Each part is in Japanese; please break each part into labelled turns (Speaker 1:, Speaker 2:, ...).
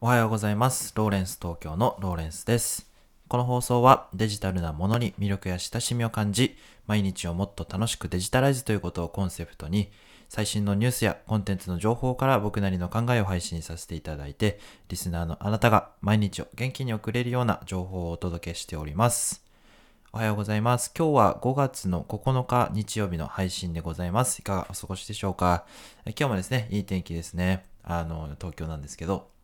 Speaker 1: おはようございます。ローレンス東京のローレンスです。この放送はデジタルなものに魅力や親しみを感じ、毎日をもっと楽しくデジタライズということをコンセプトに、最新のニュースやコンテンツの情報から僕なりの考えを配信させていただいて、リスナーのあなたが毎日を元気に送れるような情報をお届けしております。おはようございます。今日は5月の9日日曜日の配信でございます。いかがお過ごしでしょうか？今日もですね、いい天気ですね。あの、東京なんですけど、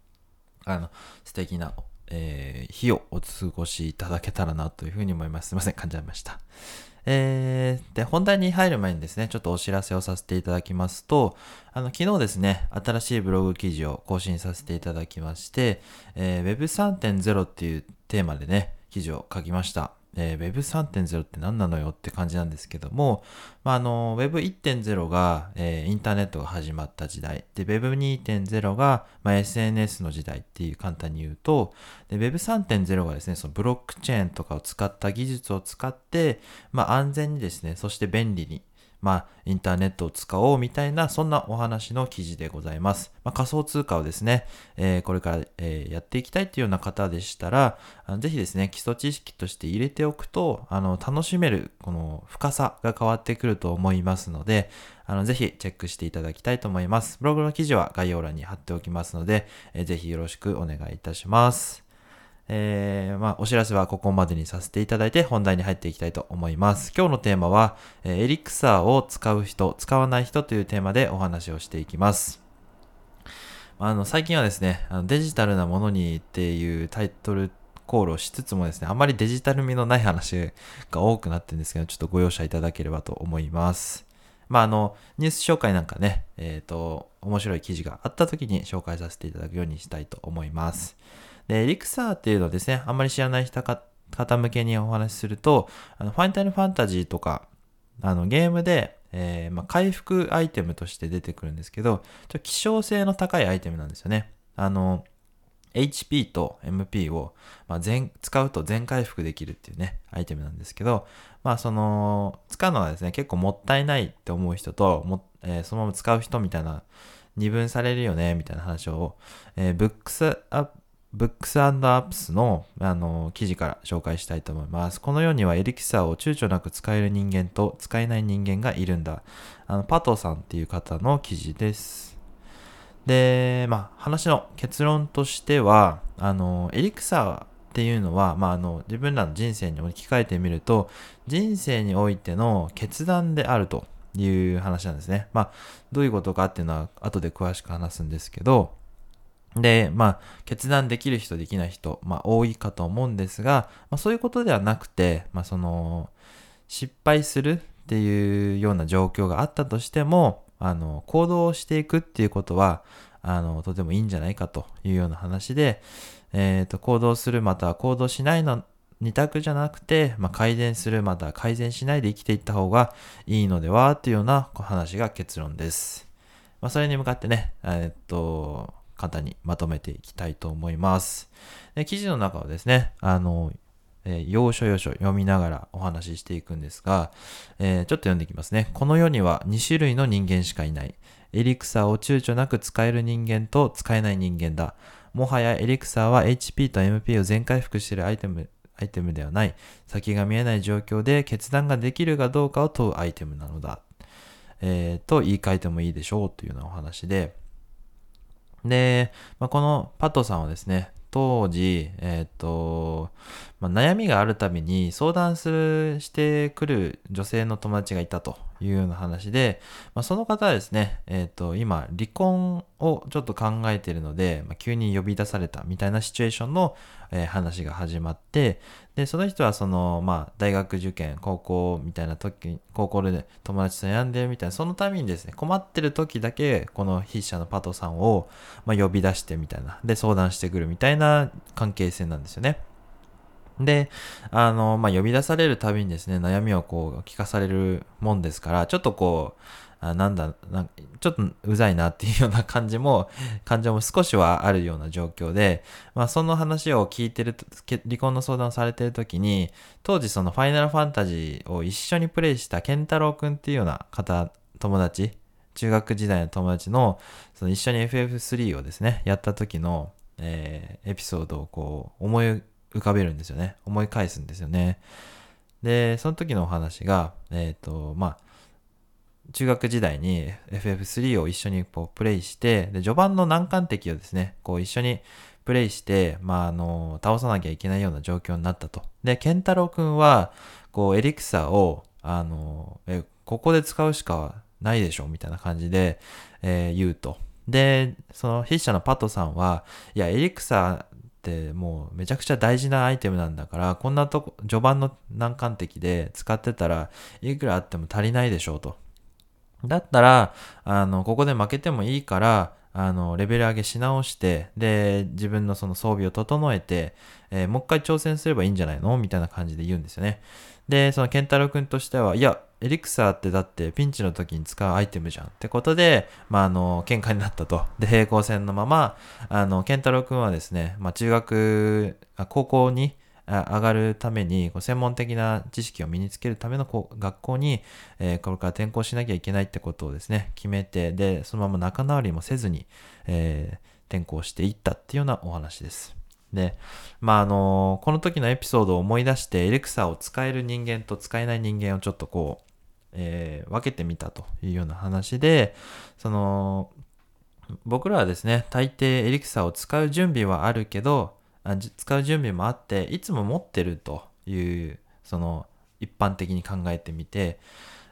Speaker 1: あの、素敵な、えー日をお過ごしいただけたらなというふうに思います。すいません、噛んじゃいました。えー、で、本題に入る前にですね、ちょっとお知らせをさせていただきますと、あの、昨日ですね、新しいブログ記事を更新させていただきまして、えー Web3.0 っていうテーマでね、記事を書きました。えー Web3.0 って何なのよって感じなんですけども、まあ、あの、Web1.0 が、えーインターネットが始まった時代。で、Web2.0 が、まあ、SNS の時代っていう簡単に言うと、で、Web3.0 がですね、そのブロックチェーンとかを使った技術を使って、まあ、安全にですね、そして便利に、まあ、インターネットを使おうみたいな、そんなお話の記事でございます。まあ、仮想通貨をですね、えーこれから、えーやっていきたいっていうような方でしたら、ぜひですね、基礎知識として入れておくと、あの、楽しめる、この深さが変わってくると思いますので、あの、ぜひチェックしていただきたいと思います。ブログの記事は概要欄に貼っておきますので、えーぜひよろしくお願いいたします。えーまあ、お知らせはここまでにさせていただいて本題に入っていきたいと思います。今日のテーマは、えーエリクサーを使う人、使わない人というテーマでお話をしていきます。あの、最近はですね、あのデジタルなものにっていうタイトルコールをしつつもですね、あまりデジタル味のない話が多くなってるんですけど、ちょっとご容赦いただければと思います。まあ、あの、ニュース紹介なんかね、えっ、と、面白い記事があった時に紹介させていただくようにしたいと思います。で、リクサーっていうのはですね、あんまり知らない人か方向けにお話しすると、あの、ファイナルファンタジーとか、あの、ゲームで、えーまあ、回復アイテムとして出てくるんですけど、ちょっと希少性の高いアイテムなんですよね。あの、HP と MP を、まあ、全使うと全回復できるっていうね、アイテムなんですけど、まあその、使うのはですね、結構もったいないって思う人と、もえーそのまま使う人みたいな、二分されるよね、みたいな話を、えー Books&Apps、Books&Apps の、あの、記事から紹介したいと思います。この世にはエリクサーを躊躇なく使える人間と使えない人間がいるんだ。あの、パトさんっていう方の記事です。で、まあ、話の結論としては、あの、エリクサーっていうのは、まあ、あの、自分らの人生に置き換えてみると、人生においての決断であるという話なんですね。まあ、どういうことかっていうのは後で詳しく話すんですけど、で、まあ、決断できる人、できない人、まあ、多いかと思うんですが、まあ、そういうことではなくて、まあ、その、失敗するっていうような状況があったとしても、あの、行動をしていくっていうことは、あの、とてもいいんじゃないかというような話で、えっ、と、行動するまたは行動しないの二択じゃなくて、まあ、改善するまたは改善しないで生きていった方がいいのではっていうような話が結論です。まあ、それに向かってね、えっと、簡単にまとめていきたいと思います。で記事の中はですね、あの、えー要所要所読みながらお話ししていくんですが、えーちょっと読んでいきますね。この世には2種類の人間しかいない。エリクサーを躊躇なく使える人間と使えない人間だ。もはやエリクサーは HP と MP を全回復しているアイテム、アイテムではない。先が見えない状況で決断ができるかどうかを問うアイテムなのだ。えーと言い換えてもいいでしょうというようなお話で、で、まあ、このパトさんはですね、当時、えっ、と、まあ、悩みがあるたびに相談する、してくる女性の友達がいたというような話で、まあ、その方はですね、えっ、と、今、離婚をちょっと考えているので、まあ、急に呼び出されたみたいなシチュエーションの、えー話が始まって、で、その人はその、まあ、大学受験、高校みたいな時、高校で友達と悩んでるみたいな、そのためにですね、困ってる時だけ、この筆者のパトさんを、まあ、呼び出してみたいな、で、相談してくるみたいな関係性なんですよね。で、あの、まあ、呼び出されるたびにですね、悩みをこう、聞かされるもんですから、ちょっとこう、あなんだなんちょっとうざいなっていうような感じも、感情も少しはあるような状況で、まあ、その話を聞いてると、離婚の相談をされてる時に、当時そのファイナルファンタジーを一緒にプレイした健太郎くんっていうような方、友達、中学時代の友達の、その一緒に FF3 をですね、やった時の、えーエピソードをこう思い浮かべるんですよね。思い返すんですよね。で、その時のお話が、えっ、と、まあ、中学時代に FF3 を一緒にこうプレイして、で、序盤の難関敵をですね、こう一緒にプレイして、まあ、あの、倒さなきゃいけないような状況になったと。で、ケンタロウくんは、こう、エリクサを、あの、え、ここで使うしかないでしょみたいな感じで、えー言うと。で、その筆者のパトさんは、いや、エリクサってもうめちゃくちゃ大事なアイテムなんだから、こんなとこ、序盤の難関的で使ってたらいくらあっても足りないでしょうと。だったら、あの、ここで負けてもいいから、あの、レベル上げし直して、で、自分のその装備を整えて、えーもう一回挑戦すればいいんじゃないの？みたいな感じで言うんですよね。で、そのケンタロウ君としては、いや、エリクサーってだってピンチの時に使うアイテムじゃんってことで、まあ、あの、喧嘩になったと。で、平行線のまま、あの、ケンタロウ君はですね、まあ、中学、あ高校に上がるために、専門的な知識を身につけるための学校に、えこれから転校しなきゃいけないってことをですね、決めて、で、そのまま仲直りもせずに、え転校していったっていうようなお話です。で、まあ、あのこの時のエピソードを思い出して、エレクサを使える人間と使えない人間をちょっとこう、えー分けてみたというような話で、その、僕らはですね、大抵エリクサを使う準備はあるけど、あ使う準備もあって、いつも持ってるという、その、一般的に考えてみて、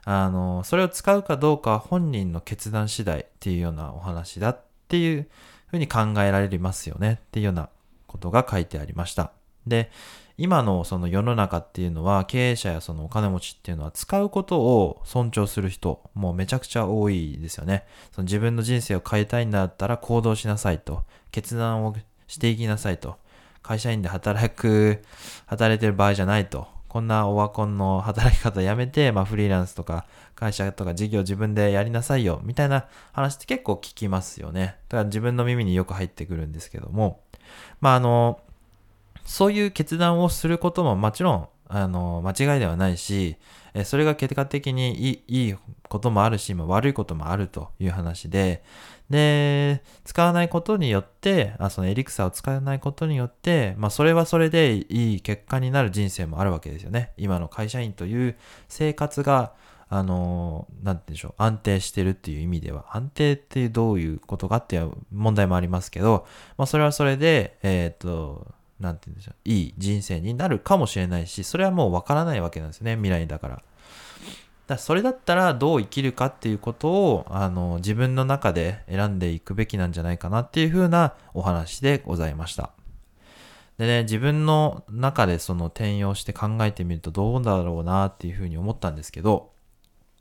Speaker 1: あの、それを使うかどうかは本人の決断次第っていうようなお話だっていうふうに考えられますよねっていうようなことが書いてありました。で、今のその世の中っていうのは経営者やそのお金持ちっていうのは使うことを尊重する人もうめちゃくちゃ多いですよね。その自分の人生を変えたいんだったら行動しなさいと。決断をしていきなさいと。会社員で働く、働いてる場合じゃないと。こんなオワコンの働き方やめて、まあフリーランスとか会社とか事業自分でやりなさいよ、みたいな話って結構聞きますよね。だから自分の耳によく入ってくるんですけども、まああの、そういう決断をすることももちろん、あの、間違いではないし、えそれが結果的にいいいいこともあるし、ま悪いこともあるという話で、で、使わないことによって、あそのエリクサーを使わないことによって、まあそれはそれでいい結果になる人生もあるわけですよね。今の会社員という生活が、あの、なんて言うんでしょう、安定してるっていう意味では、安定ってどういうことかっていう問題もありますけど、まあそれはそれで、えっ、と、なんて言うんでしょう、いい人生になるかもしれないし、それはもうわからないわけなんですよね、未来だから。だそれだったらどう生きるかっていうことをあの自分の中で選んでいくべきなんじゃないかなっていう風なお話でございました。でね、自分の中でその転用して考えてみるとどうだろうなっていう風に思ったんですけど、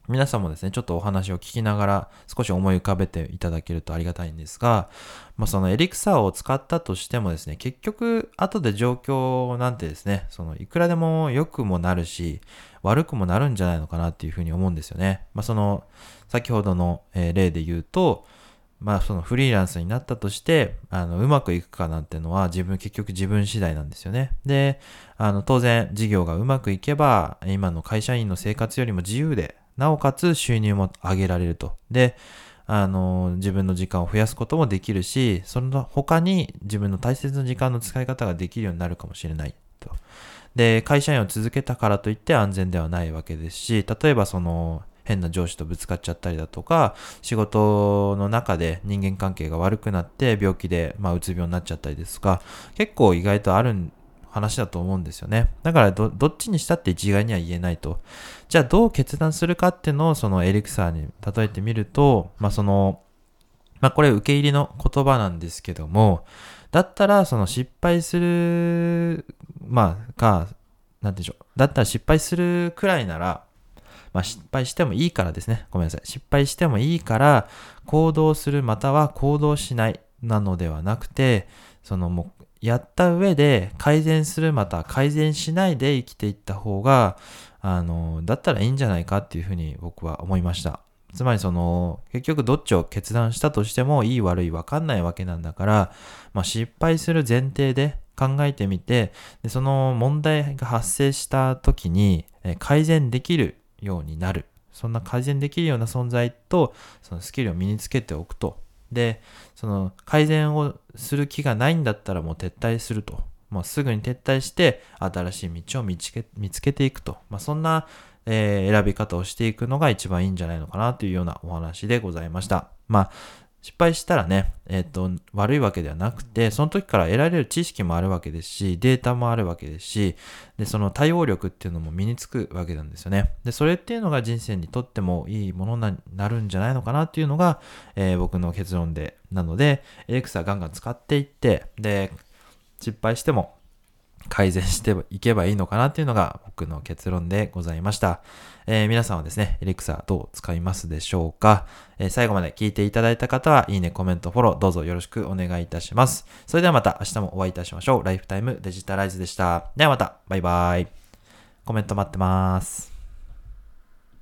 Speaker 1: 皆さんもですね、ちょっとお話を聞きながら少し思い浮かべていただけるとありがたいんですが、まあ、そのエリクサーを使ったとしてもですね、結局後で状況なんてですね、そのいくらでも良くもなるし、悪くもなるんじゃないのかなっていうふうに思うんですよね。まあ、その先ほどのえ例で言うと、まあそのフリーランスになったとして、あの、うまくいくかなんてのは自分、結局自分次第なんですよね。で、あの、当然事業がうまくいけば、今の会社員の生活よりも自由で、なおかつ収入も上げられると。で、あの、自分の時間を増やすこともできるし、その他に自分の大切な時間の使い方ができるようになるかもしれない。で、会社員を続けたからといって安全ではないわけですし、例えばその、変な上司とぶつかっちゃったりだとか、仕事の中で人間関係が悪くなって病気で、まあ、うつ病になっちゃったりですとか、結構意外とある話だと思うんですよね。だからど、どっちにしたって一概には言えないと。じゃあどう決断するかっていうのをそのエリクサーに例えてみると、まあその、まあこれ受け入れの言葉なんですけども、だったらその失敗する、まあか、なんてうでしょう。だったら失敗するくらいなら、まあ失敗してもいいからですね。ごめんなさい。失敗してもいいから行動するまたは行動しないなのではなくて、そのもうやった上で改善するまた改善しないで生きていった方が、あの、だったらいいんじゃないかっていうふうに僕は思いました。つまりその、結局どっちを決断したとしてもいい悪いわかんないわけなんだから、まあ失敗する前提で考えてみて、でその問題が発生した時に改善できるようになる。そんな改善できるような存在と、そのスキルを身につけておくとで、その改善をする気がないんだったらもう撤退すると。もうすぐに撤退して新しい道を見つけ見つけていくと。まあ、そんな、えー、選び方をしていくのが一番いいんじゃないのかなというようなお話でございました。まあ、失敗したらね、えっ、ー、と、悪いわけではなくて、その時から得られる知識もあるわけですし、データもあるわけですし、で、その対応力っていうのも身につくわけなんですよね。で、それっていうのが人生にとってもいいものになるんじゃないのかなっていうのが、えー、僕の結論で、なので、エレクサガンガン使っていって、で、失敗しても改善していけばいいのかなっていうのが僕の結論でございました。えー、皆さんはですね、エリクサどう使いますでしょうか、えー、最後まで聞いていただいた方は、いいね、コメント、フォロー、どうぞよろしくお願いいたします。それではまた明日もお会いいたしましょう。ライフタイムデジタライズでした。ではまた、バイバイ。コメント待ってます。